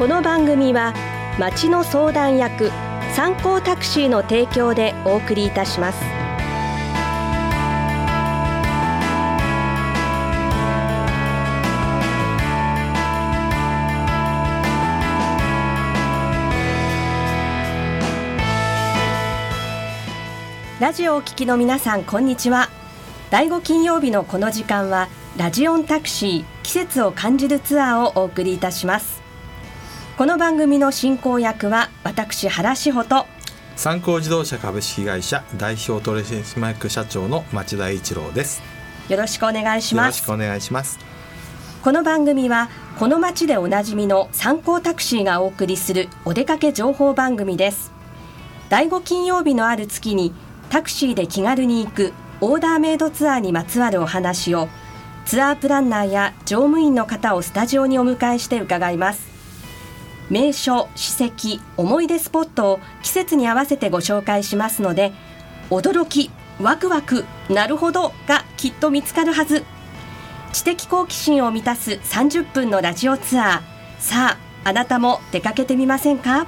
この番組は町の相談役参考タクシーの提供でお送りいたします。ラジオをお聞きの皆さんこんにちは。第5金曜日のこの時間はラジオンタクシー季節を感じるツアーをお送りいたします。この番組の進行役は私原志穂と参考自動車株式会社代表取締役社長の町田一郎です。よろしくお願いしよろますしくお願いします。この番組はこの街でおなじみの参考タクシーがお送りするお出かけ情報番組です。第5金曜日のある月にタクシーで気軽に行くオーダーメイドツアーにまつわるお話をツアープランナーや乗務員の方をスタジオにお迎えして伺います名所、史跡、思い出スポットを季節に合わせてご紹介しますので驚き、ワクワク、なるほどがきっと見つかるはず。知的好奇心を満たす30分のラジオツアー。さああなたも出かけてみませんか？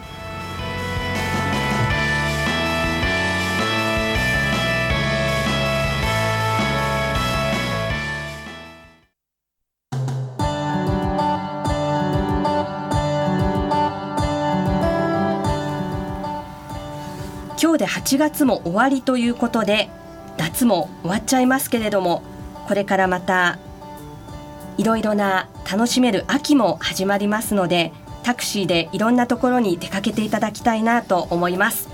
8月も終わりということで夏も終わっちゃいますけれどもこれからまたいろいろな楽しめる秋も始まりますのでタクシーでいろんなところに出かけていただきたいなと思います。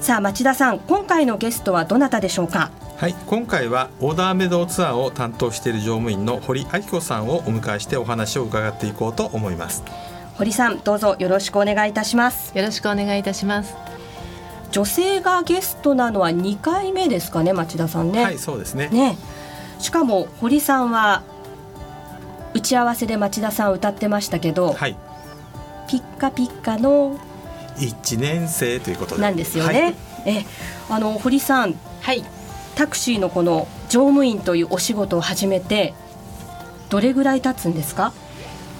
さあ町田さん今回のゲストはどなたでしょうか？はい今回はオーダーメイドツアーを担当している乗務員の堀明子さんをお迎えしてお話を伺っていこうと思います。堀さんどうぞよろしくお願いいたします。よろしくお願いいたします。女性がゲストなのは2回目ですかね町田さんね、はいそうですねねしかも堀さんは打ち合わせで町田さん歌ってましたけど、はいピッカピッカの一年生ということでなんですよはいね。えあの堀さんはい。タクシーのこの乗務員というお仕事を始めてどれぐらい経つんですか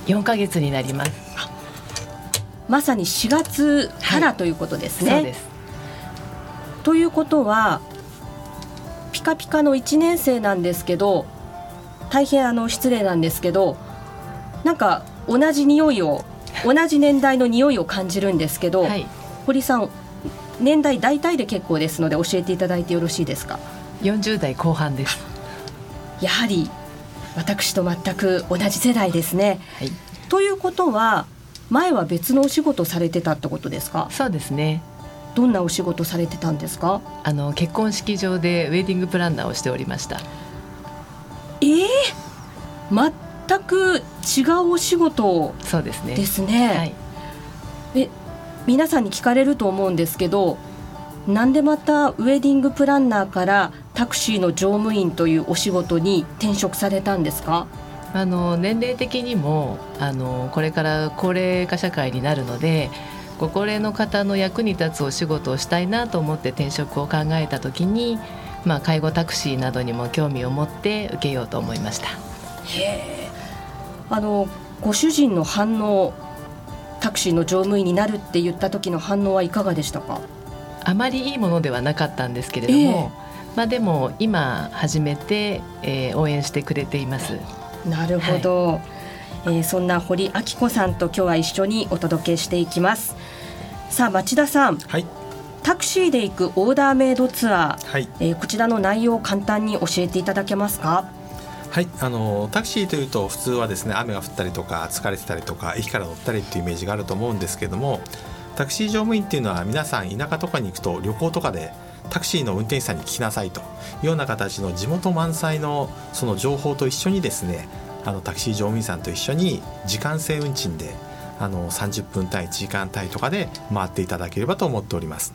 ？4ヶ月になります。まさに4月からということですね。そうです。ということはピカピカの1年生なんですけど大変あの失礼なんですけどなんか同じ匂いを同じ年代の匂いを感じるんですけど、はい。堀さん年代大体で結構ですので教えていただいてよろしいですか？40代後半です。やはり私と全く同じ世代ですね。はい。ということは前は別のお仕事されてたってことですか？そうですね。どんなお仕事されてたんですか？あの結婚式場でウェディングプランナーをしておりました。ええ全く違うお仕事そうですね。ですね、はい。え皆さんに聞かれると思うんですけどなんでまたウェディングプランナーからタクシーの乗務員というお仕事に転職されたんですか？あの年齢的にもあのこれから高齢化社会になるので。ご高齢の方の役に立つお仕事をしたいなと思って転職を考えた時に、まあ、介護タクシーなどにも興味を持って受けようと思いました。あのご主人の反応タクシーの乗務員になるって言った時の反応はいかがでしたか？あまりいいものではなかったんですけれども、まあでも今始めて、えー応援してくれています。なるほど、えーそんな堀明子さんと今日は一緒にお届けしていきます。さあ町田さん。はい。タクシーで行くオーダーメイドツアー、はい。えーこちらの内容を簡単に教えていただけますか？はい、あのタクシーというと普通はですね雨が降ったりとか疲れてたりとか駅から乗ったりっていうイメージがあると思うんですけどもタクシー乗務員っていうのは皆さん田舎とかに行くと旅行とかでタクシーの運転手さんに聞きなさいというような形の地元満載のその情報と一緒にですねあのタクシー乗務員さんと一緒に時間制運賃であの30分単位1時間単位とかで回っていただければと思っております。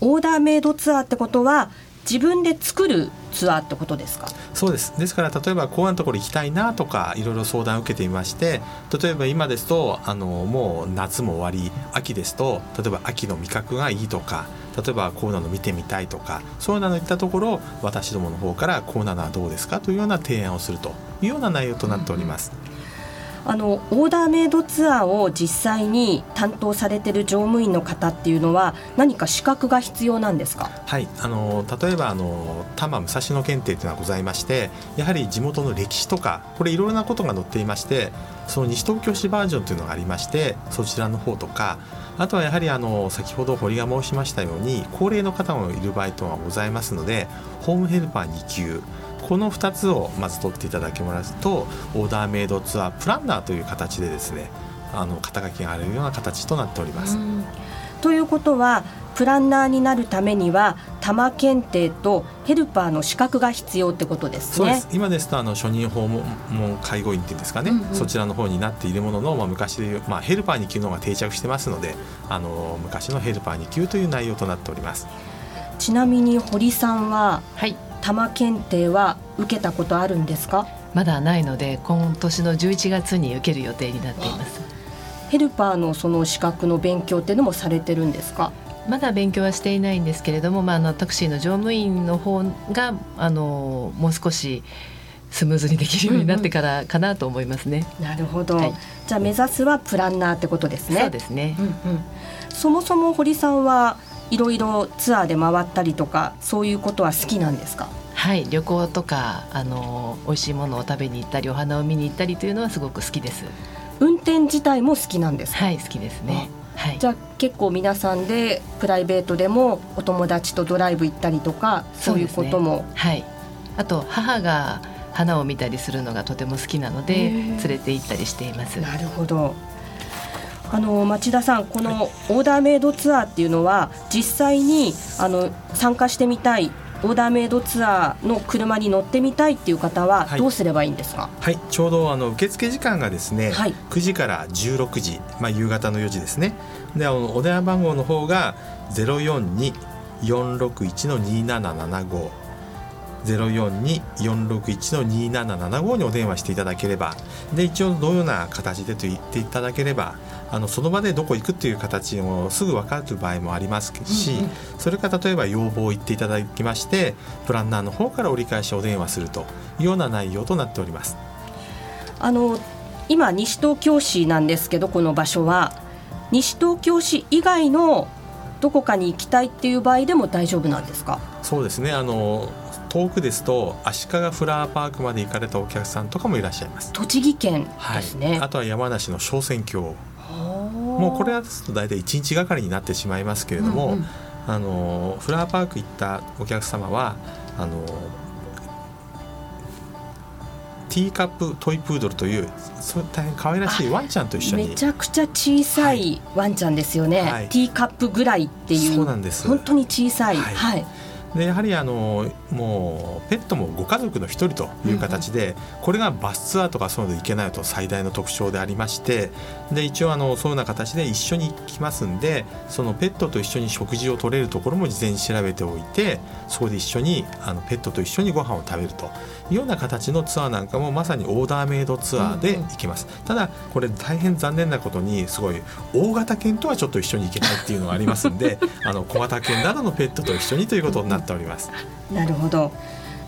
オーダーメイドツアーってことは自分で作るツアーってことですか？そうです。ですから例えばこういうところ行きたいなとかいろいろ相談を受けてみまして例えば今ですとあのもう夏も終わり秋ですと例えば秋の味覚がいいとか例えばこういうの見てみたいとかそういうのいったところを私どもの方からこうなのはどうですか？というような提案をするというような内容となっております。あのオーダーメイドツアーを実際に担当されている乗務員の方っていうのは何か資格が必要なんですか？はいあの例えばあの多摩武蔵野検定というのがございましてやはり地元の歴史とかこれいろいろなことが載っていましてその西東京市バージョンというのがありましてそちらの方とかあとはやはりあの先ほど堀が申しましたように高齢の方もいる場合とはございますのでホームヘルパー2級この2つをまず取っていただきますとオーダーメイドツアープランナーという形でですねあの肩書きがあるような形となっております。ということはプランナーになるためには多摩検定とヘルパーの資格が必要ってことですね。す今ですとあの初任訪問介護員っていうんですかね、うんうん、そちらの方になっているものの、まあ、昔でいう、まあ、ヘルパー2級の方が定着してますのであの昔のヘルパー2級という内容となっております。ちなみに堀さんは、はい、多摩検定は受けたことあるんですか？まだないので今年の11月に受ける予定になっています。ヘルパーのその資格の勉強っていうのもされてるんですか？まだ勉強はしていないんですけれども、まあ、あのタクシーの乗務員の方があのもう少しスムーズにできるようになってからかなと思いますね。うんうん、なるほど、はい、じゃあ目指すはプランナーってことですね。そうですね、うんうん、そもそも堀さんはいろいろツアーで回ったりとかそういうことは好きなんですか？はい旅行とかあの美味しいものを食べに行ったりお花を見に行ったりというのはすごく好きです。運転自体も好きなんですはい好きですね。はい、じゃあ結構皆さんでプライベートでもお友達とドライブ行ったりとかそういうことも、ね、はい。あと母が花を見たりするのがとても好きなので連れて行ったりしています。なるほどあの町田さんこのオーダーメイドツアーっていうのは実際にあの参加してみたいオーダーメイドツアーの車に乗ってみたいっていう方はどうすればいいんですか、はい、はい、ちょうどあの受付時間がですね、はい、9時から16時、まあ、夕方の4時ですね。であのお電話番号の方が042-461の2775 042-461-2775にお電話していただければ。で一応どのような形でと言っていただければあのその場でどこ行くっていう形をすぐ分かる場合もありますし、うんうん、それから例えば要望を言っていただきましてプランナーの方から折り返しお電話するというような内容となっております。あの今西東京市なんですけどこの場所は西東京市以外のどこかに行きたいっていう場合でも大丈夫なんですか？そうですね。あの遠くですと足利フラワーパークまで行かれたお客さんとかもいらっしゃいます。栃木県ですね、はい、あとは山梨の小仙峡もうこれはと大体1日がかりになってしまいますけれども、うんうん、あのフラワーパーク行ったお客様はあのティーカップトイプードルというそう大変可愛らしいワンちゃんと一緒に。めちゃくちゃ小さい。ワンちゃんですよね、はい、ティーカップぐらいっていう。そうなんです。本当に小さい、はい、はい。でやはりあのもうペットもご家族の一人という形で、これがバスツアーとかそういうので行けないと最大の特徴でありましてで一応あのそういうような形で一緒に行きますんでそのペットと一緒に食事を取れるところも事前に調べておいてそこで一緒にあのペットと一緒にご飯を食べるというような形のツアーなんかもまさにオーダーメイドツアーで行きます、ただこれ大変残念なことにすごい大型犬とはちょっと一緒に行けないっていうのがありますんで あの小型犬などのペットと一緒にということになっております。なるほど。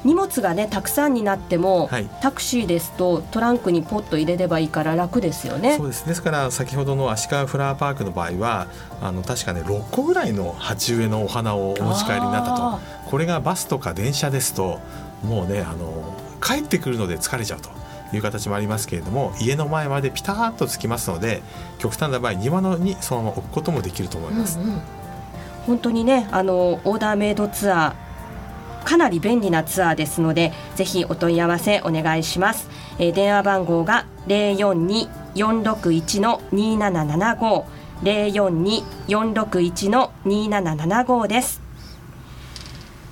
荷物がねたくさんになっても、はい、タクシーですとトランクにポッと入れればいいから楽ですよね。そうです。ですから先ほどの足利フラワーパークの場合はあの確かね6個ぐらいの鉢植えのお花をお持ち帰りになったと。これがバスとか電車ですともうねあの帰ってくるので疲れちゃうと。いう形もありますけれども家の前までピタッとつきますので極端な場合庭のにそのまま置くこともできると思います。うんうん、本当にねあのオーダーメイドツアーかなり便利なツアーですのでぜひお問い合わせお願いします、えー、電話番号が042-461の2775 042-461の2775です。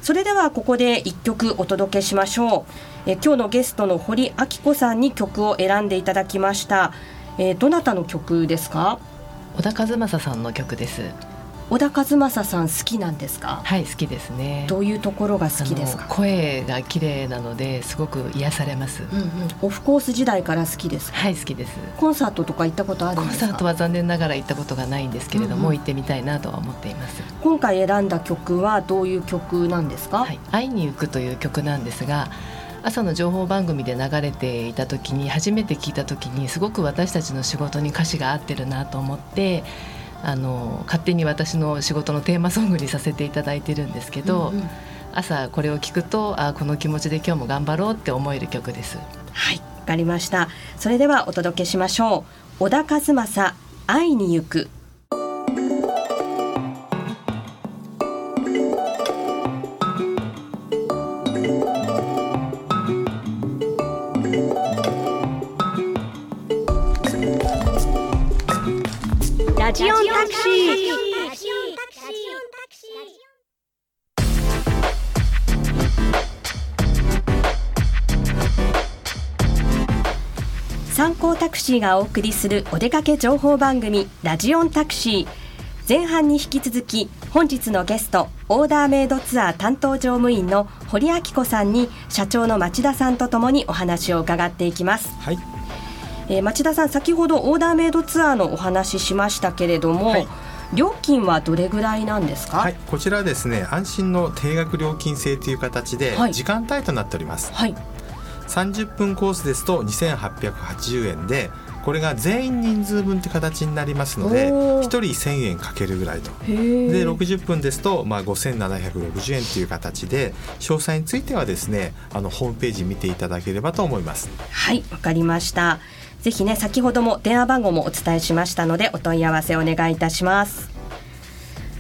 それではここで一曲お届けしましょう。え今日のゲストの堀明子さんに曲を選んでいただきました、えー、どなたの曲ですか？小田和正さんの曲です。小田和正さん好きなんですか？はい好きですね。どういうところが好きですか？声が綺麗なのですごく癒されます、うんうん、オフコース時代から好きですはい好きです。コンサートとか行ったことあるんですコンサートは残念ながら行ったことがないんですけれども、うんうん、行ってみたいなとは思っています。今回選んだ曲はどういう曲なんですか、はい、会いに行くという曲なんですが朝の情報番組で流れていた時に初めて聞いた時にすごく私たちの仕事に歌詞が合ってるなと思ってあの勝手に私の仕事のテーマソングにさせていただいてるんですけど、うんうん、朝これを聞くとあこの気持ちで今日も頑張ろうって思える曲です。はいわかりました。それではお届けしましょう。小田和正会いに行くジオンタクシー。参考タクシーがお送りするお出かけ情報番組ラジオンタクシー。前半に引き続き本日のゲストオーダーメイドツアー担当乗務員の堀明子さんに社長の町田さんとともにお話を伺っていきます。はいえー、町田さん先ほどオーダーメイドツアーのお話ししましたけれども、はい、料金はどれぐらいなんですか、はい、こちらですね安心の定額料金制という形で時間帯となっております、はい、30分コースですと2880円でこれが全員人数分って形になりますので1人1000円かけるぐらいと。で60分ですと、まあ、5760円という形で詳細についてはですねあのホームページ見ていただければと思います。はいわかりましたぜひね先ほども電話番号もお伝えしましたのでお問い合わせお願いいたします。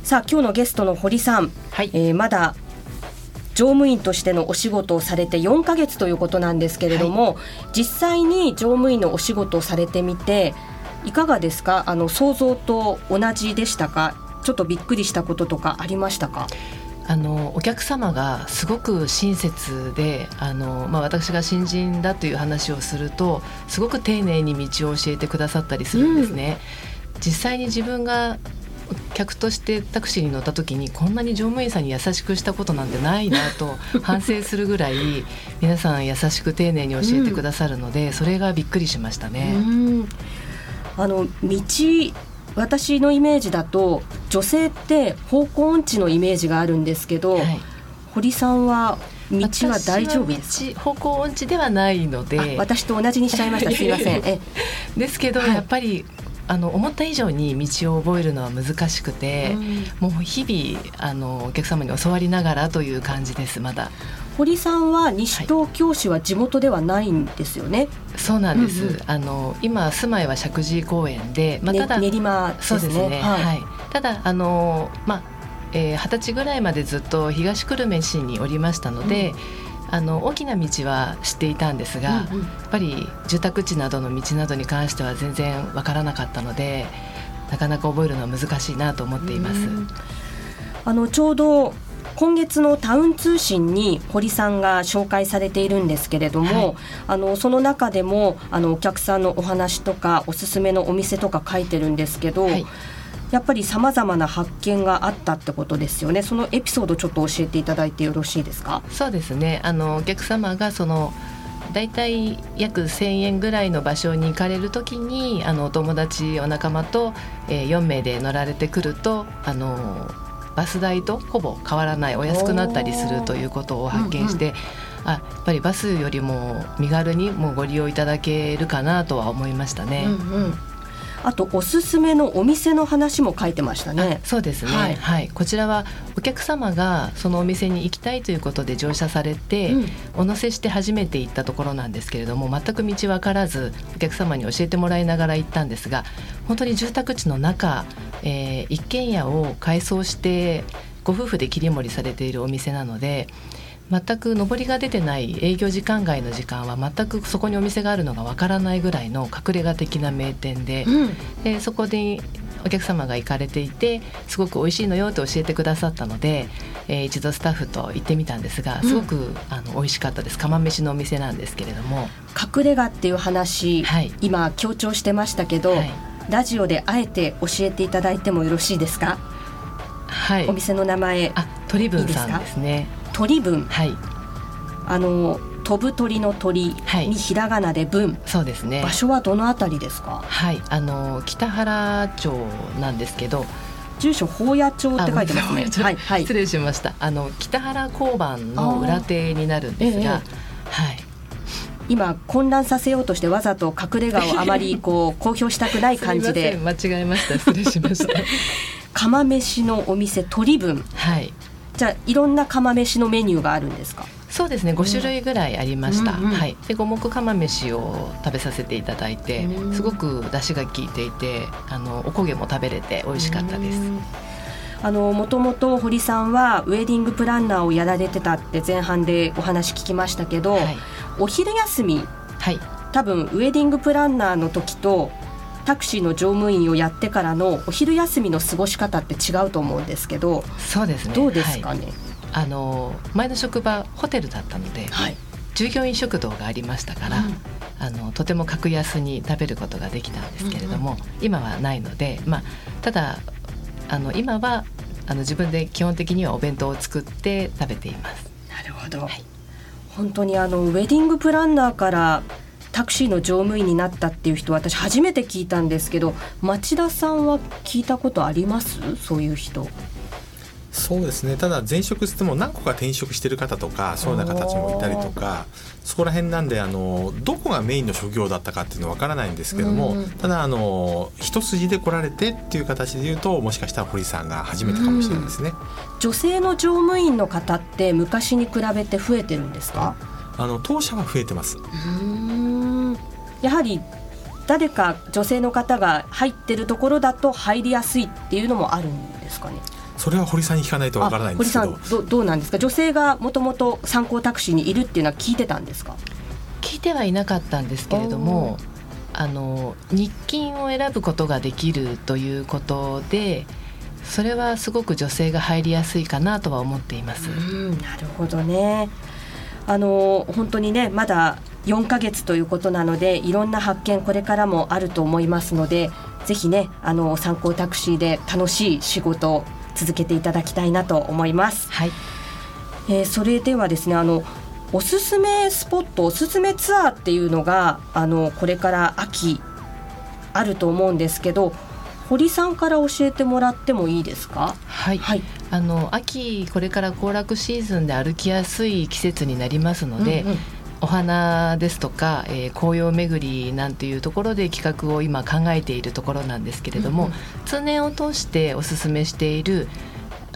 さあ今日のゲストの堀さん、はい、えー、まだ乗務員としてのお仕事をされて4か月ということなんですけれども、はい、実際に乗務員のお仕事をされてみていかがですか？あの想像と同じでしたか？ちょっとびっくりしたこととかありましたか？あのお客様がすごく親切であの、まあ、私が新人だという話をするとすごく丁寧に道を教えてくださったりするんですね。うん、実際に自分が客としてタクシーに乗った時にこんなに乗務員さんに優しくしたことなんてないなと 反省するぐらい皆さん優しく丁寧に教えてくださるので、うん、それがびっくりしましたね。あの道私のイメージだと女性って方向音痴のイメージがあるんですけど、はい、堀さんは道は大丈夫です方向音痴ではないので。私と同じにしちゃいました。すいません。ですけど、はい、やっぱりあの思った以上に道を覚えるのは難しくて、うん、もう日々あのお客様に教わりながらという感じですまだ。堀さんは西東京市は地元ではないんですよね。はい、そうなんです。うんうん、あの今住まいは石神井公園で、まあ、ただ、ね、練馬、ね、そうですね。はい。はい、ただあのまあえー、20歳ぐらいまでずっと東久留米市におりましたので。うんあの大きな道は知っていたんですが、うんうん、やっぱり住宅地などの道などに関しては全然わからなかったのでなかなか覚えるのは難しいなと思っています。あのちょうど今月のタウン通信に堀さんが紹介されているんですけれども、はい、あのその中でもあのお客さんのお話とかおすすめのお店とか書いてるんですけど、はい、やっぱりさまざまな発見があったってことですよね。そのエピソードちょっと教えていただいてよろしいですか？そうですね。あのお客様がその大体約1,000円ぐらいの場所に行かれる時にあのお友達お仲間と、えー、4名で乗られてくるとあのバス代とほぼ変わらないお安くなったりするということを発見して、うんうん、あやっぱりバスよりも身軽にもご利用いただけるかなとは思いましたね。うんうんあとおすすめのお店の話も書いてましたね。そうですね、はい、はい、こちらはお客様がそのお店に行きたいということで乗車されて、うん、お乗せして初めて行ったところなんですけれども全く道分からずお客様に教えてもらいながら行ったんですが本当に住宅地の中、えー、一軒家を改装してご夫婦で切り盛りされているお店なので全く上りが出てない営業時間外の時間は全くそこにお店があるのがわからないぐらいの隠れ家的な名店でうん、でそこでお客様が行かれていてすごく美味しいのよって教えてくださったので、えー、一度スタッフと行ってみたんですがすごく、うん、あの美味しかったです。釜飯のお店なんですけれども。隠れ家っていう話、はい、今強調してましたけど、はい、ラジオであえて教えていただいてもよろしいですか？はい、お店の名前あ鳥文さんですね鳥文。はい。あの飛ぶ鳥の鳥にひらがなで文、はい、そうですね。場所はどのあたりですか？はい。あの北原町なんですけど。住所宝屋町って書いてますね。はい、はい、失礼しました。あの北原交番の裏手になるんですが、ええはい。今混乱させようとしてわざと隠れ家を あまりこう公表したくない感じで。間違えました。失礼しました。釜飯のお店鳥分はいじゃあいろんな釜飯のメニューがあるんですか？そうですね。5種類ぐらいありました、うんうんはい、で五目釜飯を食べさせていただいてうん。すごく出汁が効いていてあのお焦げも食べれて美味しかったです。うん。あのもともと堀さんはウェディングプランナーをやられてたって前半でお話聞きましたけど、はい、お昼休みはい、多分ウェディングプランナーの時とタクシーの乗務員をやってからのお昼休みの過ごし方って違うと思うんですけどそうですね。どうですかはい。ね、あの前の職場ホテルだったので、はい。従業員食堂がありましたから、うん。あのとても格安に食べることができたんですけれども、今はないので、まあ、ただあの今はあの自分で基本的にはお弁当を作って食べています。なるほど、はい本当にあのウェディングプランナーからタクシーの乗務員になったっていう人私初めて聞いたんですけど町田さんは聞いたことあります？そういう人。そうですね。ただ前職しても何個か転職してる方とかそういうような形もいたりとかそこら辺なんであのどこがメインの職業だったかっていうのは分からないんですけども、うん。ただあの一筋で来られてっていう形で言うともしかしたら堀さんが初めてかもしれないですね。女性の乗務員の方って昔に比べて増えてるんですか？あの当社は増えてます。うーんやはり誰か女性の方が入ってるところだと入りやすいっていうのもあるんですかね？それは堀さんに聞かないとわからないんですけど。あ堀さんどどうなんですか？女性がもともと参考タクシーにいるっていうのは聞いてたんですか？聞いてはいなかったんですけれどもあの日勤を選ぶことができるということでそれはすごく女性が入りやすいかなとは思っています。うんなるほどねあの本当にねまだ4ヶ月ということなのでいろんな発見これからもあると思いますのでぜひねあの参考タクシーで楽しい仕事を続けていただきたいなと思います。はい、えーそれではですねあのおすすめスポットおすすめツアーっていうのがあのこれから秋あると思うんですけど堀さんから教えてもらってもいいですか？はい、はいあの秋これから行楽シーズンで歩きやすい季節になりますので、うんうん。お花ですとか、えー紅葉巡りなんていうところで企画を今考えているところなんですけれども、うんうん。通年を通しておすすめしている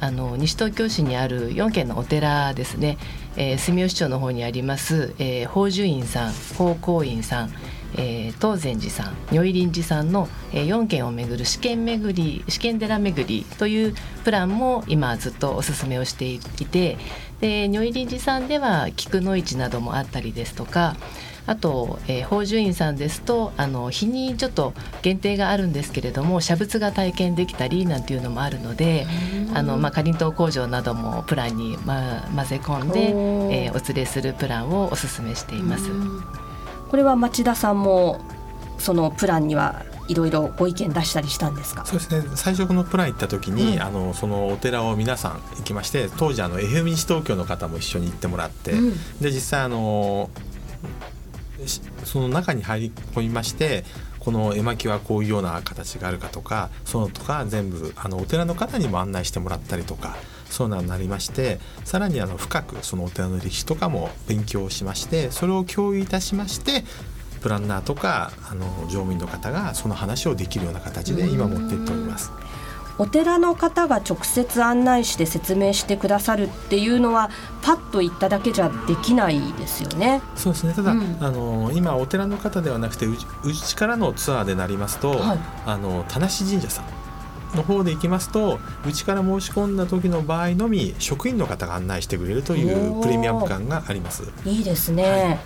あの西東京市にある4軒のお寺ですね、えー住吉町の方にあります、えー宝珠院さん宝光院さん、えー東禅寺さん如意輪寺さんの、えー4軒を巡る試験巡り試験寺巡りというプランも今ずっとおすすめをしていてで如意輪寺さんでは菊の市などもあったりですとかあと、えー、宝珠院さんですとあの日にちょっと限定があるんですけれども写仏が体験できたりなんていうのもあるのであの、まあ、かりんとう工場などもプランに、まあ、混ぜ込んで、えーお連れするプランをおすすめしています。うんこれは町田さんもそのプランにはいろいろご意見出したりしたんですか？そうですね。最初このプラン行った時に、うん。あのそのお寺を皆さん行きまして当時あの FM 西東京の方も一緒に行ってもらって、うん。で実際あのしその中に入り込みましてこの絵巻はこういうような形があるかとかそのとか全部あのお寺の方にも案内してもらったりとかそうなりましてさらにあの深くそのお寺の歴史とかも勉強しましてそれを共有いたしましてプランナーとかあの乗務員の方がその話をできるような形で今持っていっております。お寺の方が直接案内して説明してくださるっていうのはパッと言っただけじゃできないですよね。そうですね。ただ、うん。あの今お寺の方ではなくてうちうちからのツアーでなりますと、はい。あの田無神社さんの方で行きますとうちから申し込んだ時の場合のみ職員の方が案内してくれるというプレミアム感があります。いいですね。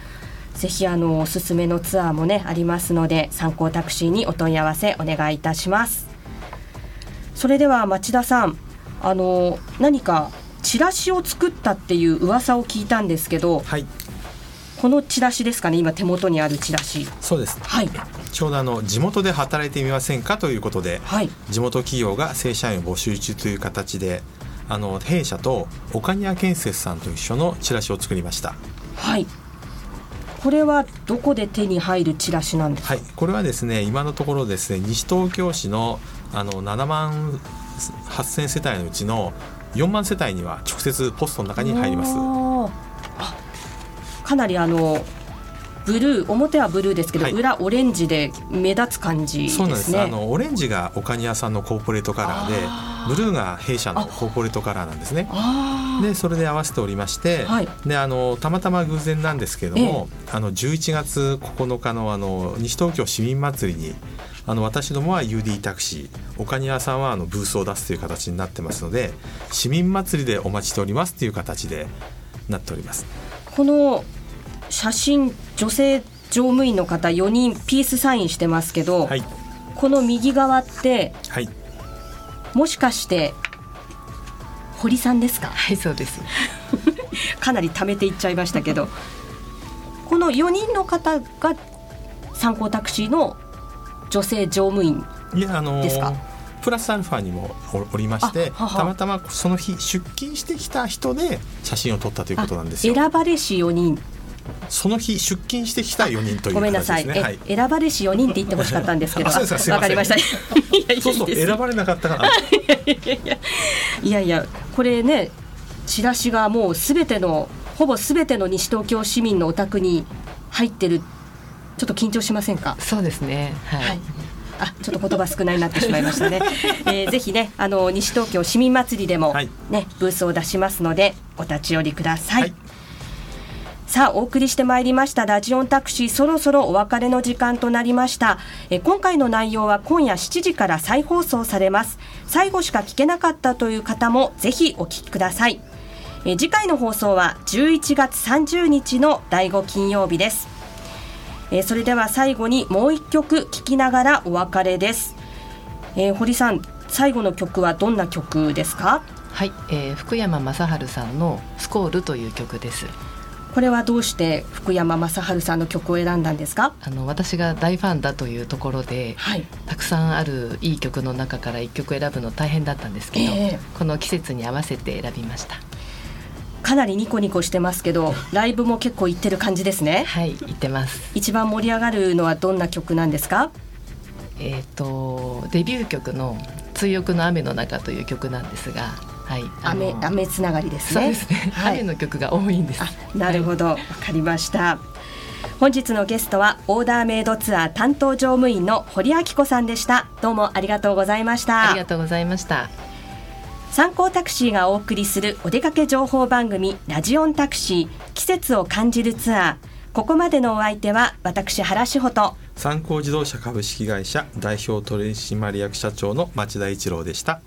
ぜひあのおすすめのツアーもねありますので参考タクシーにお問い合わせお願いいたします。それでは町田さんあの何かチラシを作ったっていう噂を聞いたんですけどはいこのチラシですかね今手元にあるチラシそうですはいちょうどあの地元で働いてみませんかということではい。地元企業が正社員を募集中という形であの弊社と岡庭建設さんと一緒のチラシを作りました。はい。これはどこで手に入るチラシなんですか、はい、これはですね今のところですね西東京市のあの7万8000世帯のうちの4万世帯には直接ポストの中に入ります。かなりあのブルー表はブルーですけど、はい。裏オレンジで目立つ感じですね。そうなんです。あのオレンジが岡庭さんのコーポレートカラーであブルーが弊社のコーポレートカラーなんですね。あでそれで合わせておりまして、はい。であのたまたま偶然なんですけれども、あの11月9日のあの西東京市民祭りにあの私どもは UD タクシー岡庭さんはあのブースを出すという形になってますので市民祭りでお待ちしておりますという形でなっております。この写真女性乗務員の方4人ピースサインしてますけど、はい、この右側ってはい、もしかして堀さんですか？はいそうです。かなり貯めていっちゃいましたけどこの4人の方が参考タクシーの女性乗務員いやあのですか？プラスアルファにもおおりましてあはは。たまたまその日出勤してきた人で写真を撮ったということなんですよ。選ばれし4人その日出勤してきた4人というごめんなさい。はい。え選ばれし4人って言ってほしかったんですけど。わかりました。いやいやそうそう選ばれなかったから。いやいや。これねチラシがもうすべてのほぼすべての西東京市民のお宅に入ってる。ちょっと緊張しませんか？そうですね。はい、はい。あちょっと言葉少ないになってしまいましたね、えー、ぜひねあの西東京市民祭りでも、はい。ねブースを出しますのでお立ち寄りください、はいさあお送りしてまいりました。ラジオンタクシーそろそろお別れの時間となりました。え今回の内容は今夜7時から再放送されます。最後しか聞けなかったという方もぜひお聞きください。え次回の放送は11月30日の第5金曜日です。えそれでは最後にもう一曲聴きながらお別れです、えー堀さん最後の曲はどんな曲ですか？はい、えー、福山雅治さんのスコールという曲です。これはどうして福山雅治さんの曲を選んだんですか？あの私が大ファンだというところではい。たくさんあるいい曲の中から一曲選ぶの大変だったんですけど、ええ。この季節に合わせて選びました。かなりニコニコしてますけど ライブも結構行ってる感じですね。はい言ってます。一番盛り上がるのはどんな曲なんですか？えっ、とデビュー曲の追憶の雨の中という曲なんですがはい。あの雨雨つながりですね。そうですね、はい。雨の曲が多いんです。あなるほど。わかりました。本日のゲストはオーダーメイドツアー担当乗務員の堀明子さんでした。どうもありがとうございました。ありがとうございました。参考タクシーがお送りするお出かけ情報番組ラジオンタクシー季節を感じるツアー。ここまでのお相手は私原志穂と。参考自動車株式会社代表取締役社長の町田一郎でした。